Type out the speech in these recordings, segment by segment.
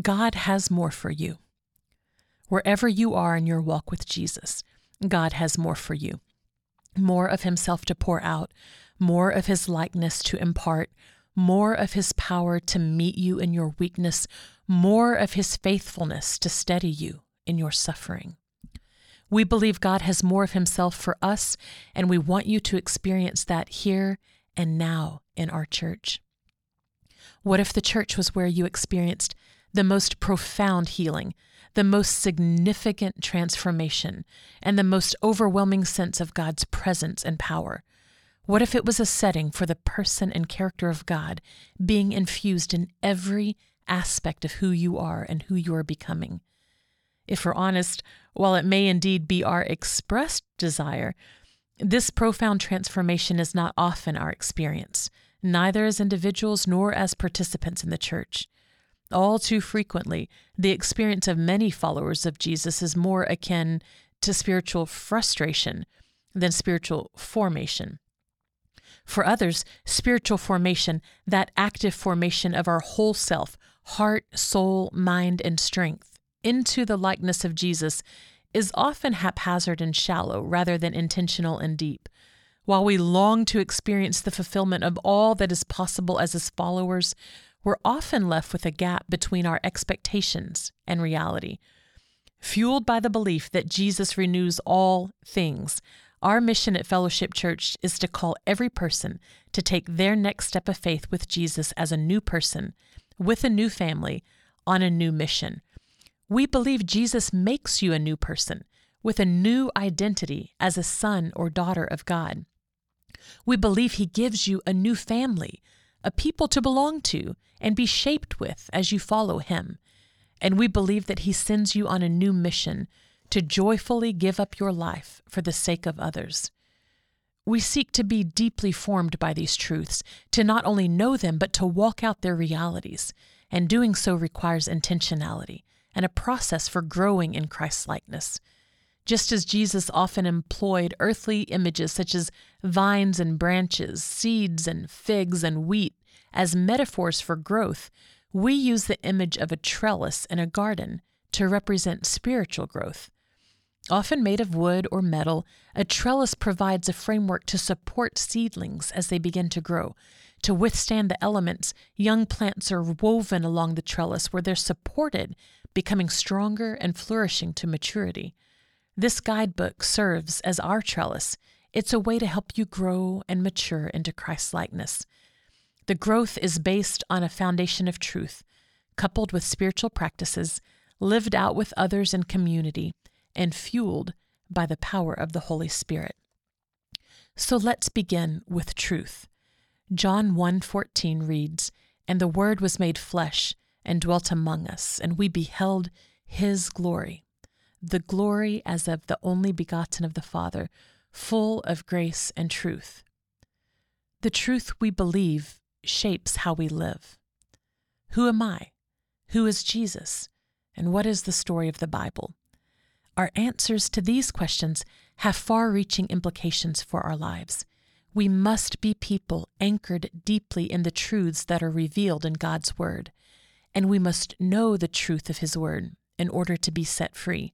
God has more for you. Wherever you are in your walk with Jesus, God has more for you more of Himself to pour out, more of His likeness to impart, more of His power to meet you in your weakness, more of His faithfulness to steady you in your suffering. We believe God has more of Himself for us, and we want you to experience that here and now in our church. What if the church was where you experienced the most profound healing, the most significant transformation, and the most overwhelming sense of God's presence and power? What if it was a setting for the person and character of God being infused in every aspect of who you are and who you are becoming? If we're honest, while it may indeed be our expressed desire, this profound transformation is not often our experience, neither as individuals nor as participants in the church. All too frequently, the experience of many followers of Jesus is more akin to spiritual frustration than spiritual formation. For others, spiritual formation, that active formation of our whole self, heart, soul, mind, and strength, into the likeness of Jesus is often haphazard and shallow rather than intentional and deep. While we long to experience the fulfillment of all that is possible as His followers, we're often left with a gap between our expectations and reality. Fueled by the belief that Jesus renews all things, our mission at Fellowship Church is to call every person to take their next step of faith with Jesus as a new person, with a new family, on a new mission. We believe Jesus makes you a new person with a new identity as a son or daughter of God. We believe He gives you a new family, a people to belong to and be shaped with as you follow Him. And we believe that He sends you on a new mission to joyfully give up your life for the sake of others. We seek to be deeply formed by these truths, to not only know them, but to walk out their realities. And doing so requires intentionality and a process for growing in Christ's likeness. Just as Jesus often employed earthly images such as vines and branches, seeds and figs and wheat as metaphors for growth, we use the image of a trellis in a garden to represent spiritual growth. Often made of wood or metal, a trellis provides a framework to support seedlings as they begin to grow. To withstand the elements, young plants are woven along the trellis where they're supported becoming stronger and flourishing to maturity. This guidebook serves as our trellis. It's a way to help you grow and mature into Christ's likeness. The growth is based on a foundation of truth, coupled with spiritual practices, lived out with others in community, and fueled by the power of the Holy Spirit. So let's begin with truth. John 1:14 reads, "And the word was made flesh and dwelt among us, and we beheld his glory, the glory as of the only begotten of the Father, full of grace and truth. The truth we believe shapes how we live. Who am I? Who is Jesus? And what is the story of the Bible? Our answers to these questions have far reaching implications for our lives. We must be people anchored deeply in the truths that are revealed in God's Word and we must know the truth of His Word in order to be set free.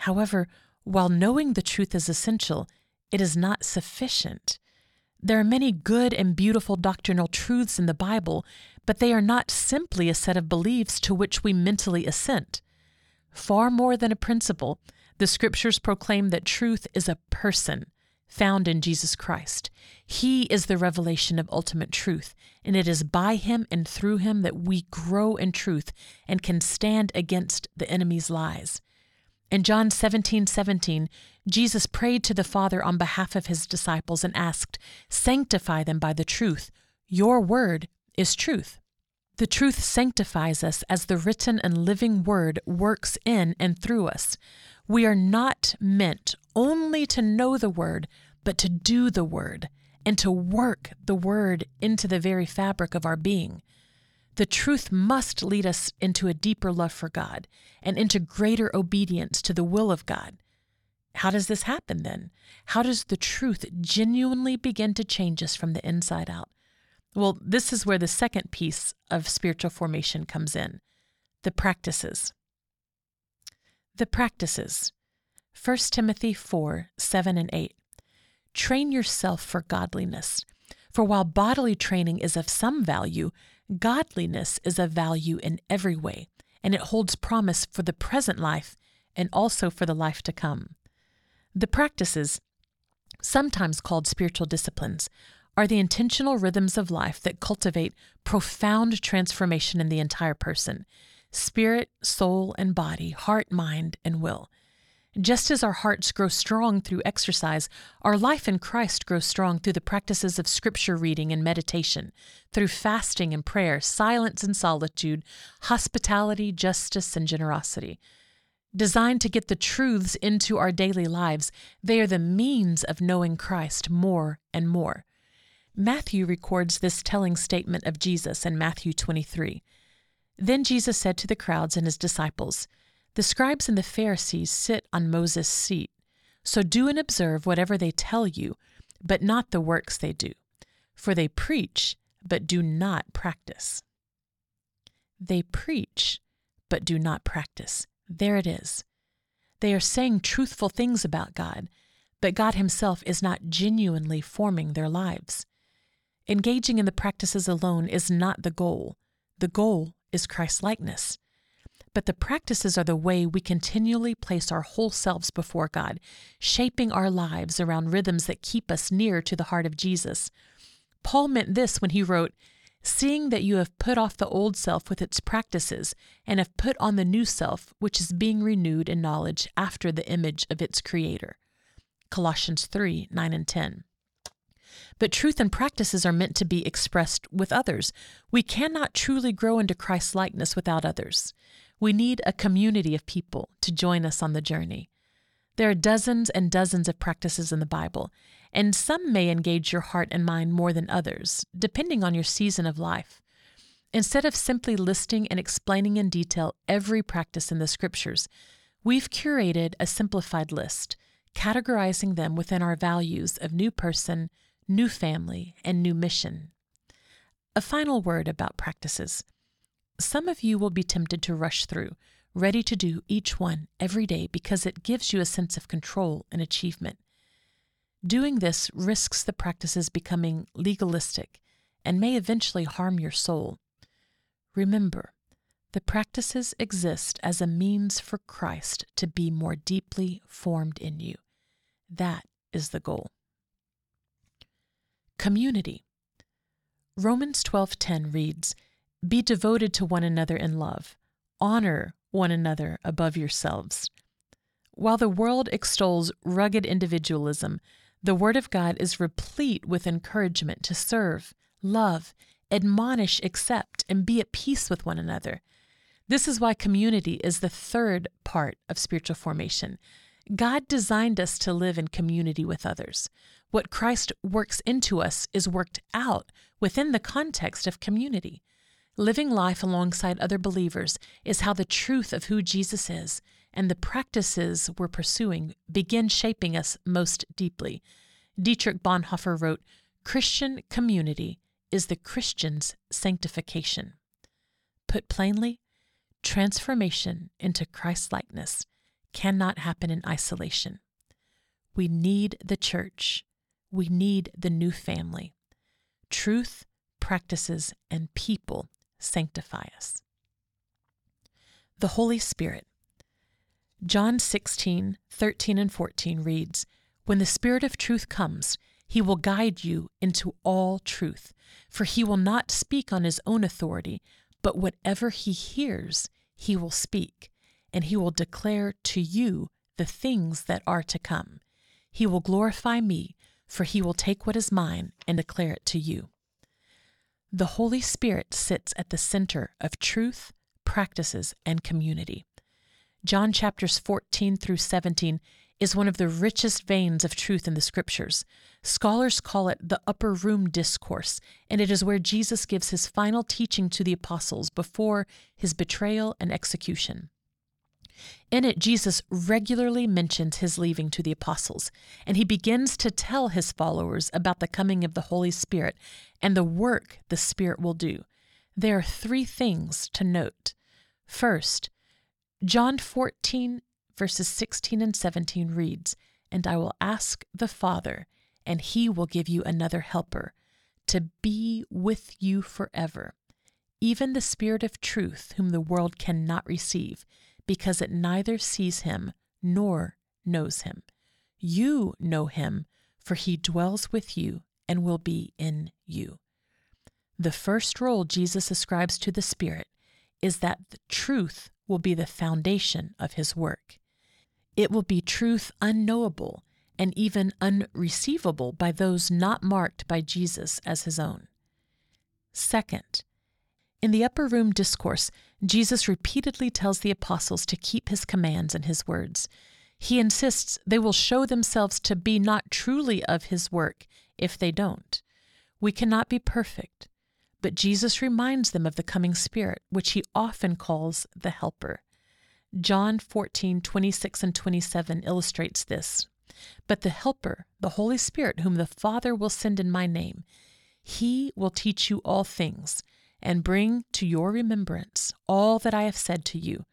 However, while knowing the truth is essential, it is not sufficient. There are many good and beautiful doctrinal truths in the Bible, but they are not simply a set of beliefs to which we mentally assent. Far more than a principle, the Scriptures proclaim that truth is a person found in Jesus Christ. He is the revelation of ultimate truth, and it is by him and through him that we grow in truth and can stand against the enemy's lies. In John 17 17, Jesus prayed to the Father on behalf of his disciples and asked, Sanctify them by the truth. Your word is truth. The truth sanctifies us as the written and living word works in and through us. We are not meant only to know the word, but to do the word and to work the word into the very fabric of our being. The truth must lead us into a deeper love for God and into greater obedience to the will of God. How does this happen then? How does the truth genuinely begin to change us from the inside out? Well, this is where the second piece of spiritual formation comes in The practices. The practices. 1 Timothy 4 7 and 8. Train yourself for godliness. For while bodily training is of some value, godliness is of value in every way, and it holds promise for the present life and also for the life to come. The practices, sometimes called spiritual disciplines, are the intentional rhythms of life that cultivate profound transformation in the entire person spirit, soul, and body, heart, mind, and will. Just as our hearts grow strong through exercise, our life in Christ grows strong through the practices of scripture reading and meditation, through fasting and prayer, silence and solitude, hospitality, justice, and generosity. Designed to get the truths into our daily lives, they are the means of knowing Christ more and more. Matthew records this telling statement of Jesus in Matthew 23. Then Jesus said to the crowds and his disciples, the scribes and the Pharisees sit on Moses' seat. So do and observe whatever they tell you, but not the works they do. For they preach, but do not practice. They preach, but do not practice. There it is. They are saying truthful things about God, but God Himself is not genuinely forming their lives. Engaging in the practices alone is not the goal. The goal is Christ likeness but the practices are the way we continually place our whole selves before God, shaping our lives around rhythms that keep us near to the heart of Jesus. Paul meant this when he wrote, Seeing that you have put off the old self with its practices, and have put on the new self, which is being renewed in knowledge after the image of its Creator. Colossians 3 9 and 10. But truth and practices are meant to be expressed with others. We cannot truly grow into Christ's likeness without others. We need a community of people to join us on the journey. There are dozens and dozens of practices in the Bible, and some may engage your heart and mind more than others, depending on your season of life. Instead of simply listing and explaining in detail every practice in the Scriptures, we've curated a simplified list, categorizing them within our values of new person, new family, and new mission. A final word about practices. Some of you will be tempted to rush through, ready to do each one every day because it gives you a sense of control and achievement. Doing this risks the practices becoming legalistic and may eventually harm your soul. Remember, the practices exist as a means for Christ to be more deeply formed in you. That is the goal. Community. Romans 12:10 reads, be devoted to one another in love. Honor one another above yourselves. While the world extols rugged individualism, the Word of God is replete with encouragement to serve, love, admonish, accept, and be at peace with one another. This is why community is the third part of spiritual formation. God designed us to live in community with others. What Christ works into us is worked out within the context of community. Living life alongside other believers is how the truth of who Jesus is and the practices we're pursuing begin shaping us most deeply. Dietrich Bonhoeffer wrote Christian community is the Christian's sanctification. Put plainly, transformation into Christ likeness cannot happen in isolation. We need the church. We need the new family. Truth, practices, and people sanctify us. The Holy Spirit. John 16, 13, and 14 reads, When the Spirit of truth comes, he will guide you into all truth, for he will not speak on his own authority, but whatever he hears, he will speak, and he will declare to you the things that are to come. He will glorify me, for he will take what is mine and declare it to you. The Holy Spirit sits at the center of truth, practices, and community. John chapters 14 through 17 is one of the richest veins of truth in the scriptures. Scholars call it the upper room discourse, and it is where Jesus gives his final teaching to the apostles before his betrayal and execution. In it, Jesus regularly mentions his leaving to the apostles, and he begins to tell his followers about the coming of the Holy Spirit and the work the Spirit will do. There are three things to note. First, John 14, verses 16 and 17 reads, And I will ask the Father, and he will give you another helper to be with you forever, even the Spirit of truth, whom the world cannot receive, because it neither sees him nor knows him. You know him, for he dwells with you and will be in you. The first role Jesus ascribes to the Spirit is that the truth will be the foundation of his work. It will be truth unknowable and even unreceivable by those not marked by Jesus as his own. Second, in the upper room discourse, Jesus repeatedly tells the apostles to keep his commands and his words. He insists they will show themselves to be not truly of his work if they don't. We cannot be perfect, but Jesus reminds them of the coming Spirit, which he often calls the Helper. John 14, 26 and 27 illustrates this. But the Helper, the Holy Spirit, whom the Father will send in my name, he will teach you all things and bring to your remembrance all that I have said to you.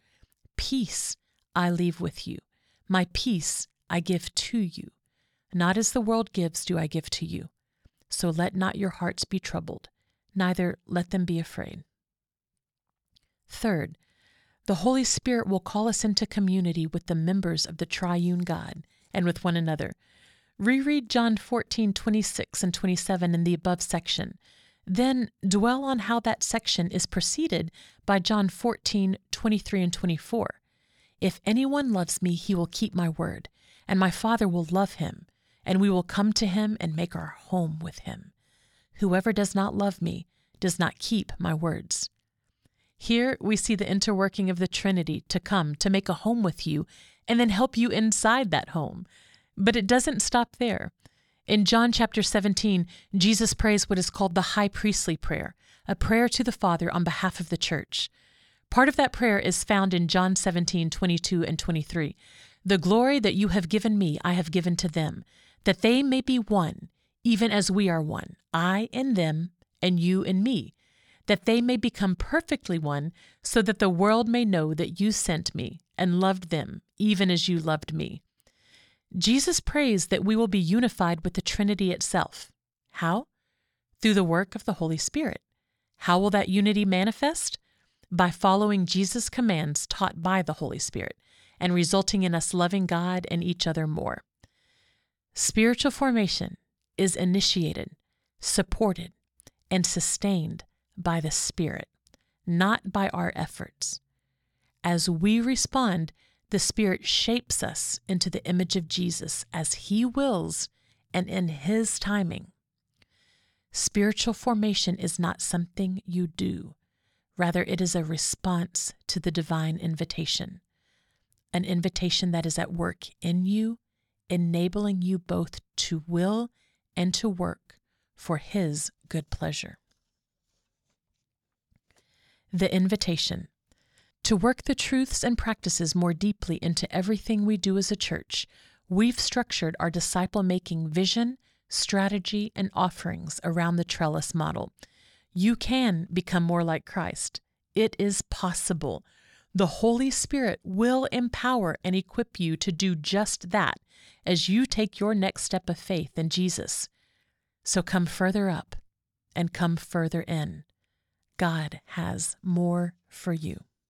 Peace I leave with you, my peace I give to you. Not as the world gives, do I give to you. So let not your hearts be troubled, neither let them be afraid. Third, the Holy Spirit will call us into community with the members of the triune God and with one another. Reread John 14, 26 and 27 in the above section. Then dwell on how that section is preceded by John 14, 23 and 24. If anyone loves me, he will keep my word, and my Father will love him, and we will come to him and make our home with him. Whoever does not love me does not keep my words. Here we see the interworking of the Trinity to come to make a home with you and then help you inside that home. But it doesn't stop there. In John chapter 17, Jesus prays what is called the high priestly prayer, a prayer to the Father on behalf of the church. Part of that prayer is found in John 17, 22 and 23. The glory that you have given me, I have given to them, that they may be one, even as we are one, I in them, and you in me, that they may become perfectly one, so that the world may know that you sent me and loved them, even as you loved me. Jesus prays that we will be unified with the Trinity itself. How? Through the work of the Holy Spirit. How will that unity manifest? By following Jesus' commands taught by the Holy Spirit and resulting in us loving God and each other more. Spiritual formation is initiated, supported, and sustained by the Spirit, not by our efforts. As we respond, the Spirit shapes us into the image of Jesus as He wills and in His timing. Spiritual formation is not something you do, rather, it is a response to the divine invitation, an invitation that is at work in you, enabling you both to will and to work for His good pleasure. The invitation. To work the truths and practices more deeply into everything we do as a church, we've structured our disciple making vision, strategy, and offerings around the trellis model. You can become more like Christ. It is possible. The Holy Spirit will empower and equip you to do just that as you take your next step of faith in Jesus. So come further up and come further in. God has more for you.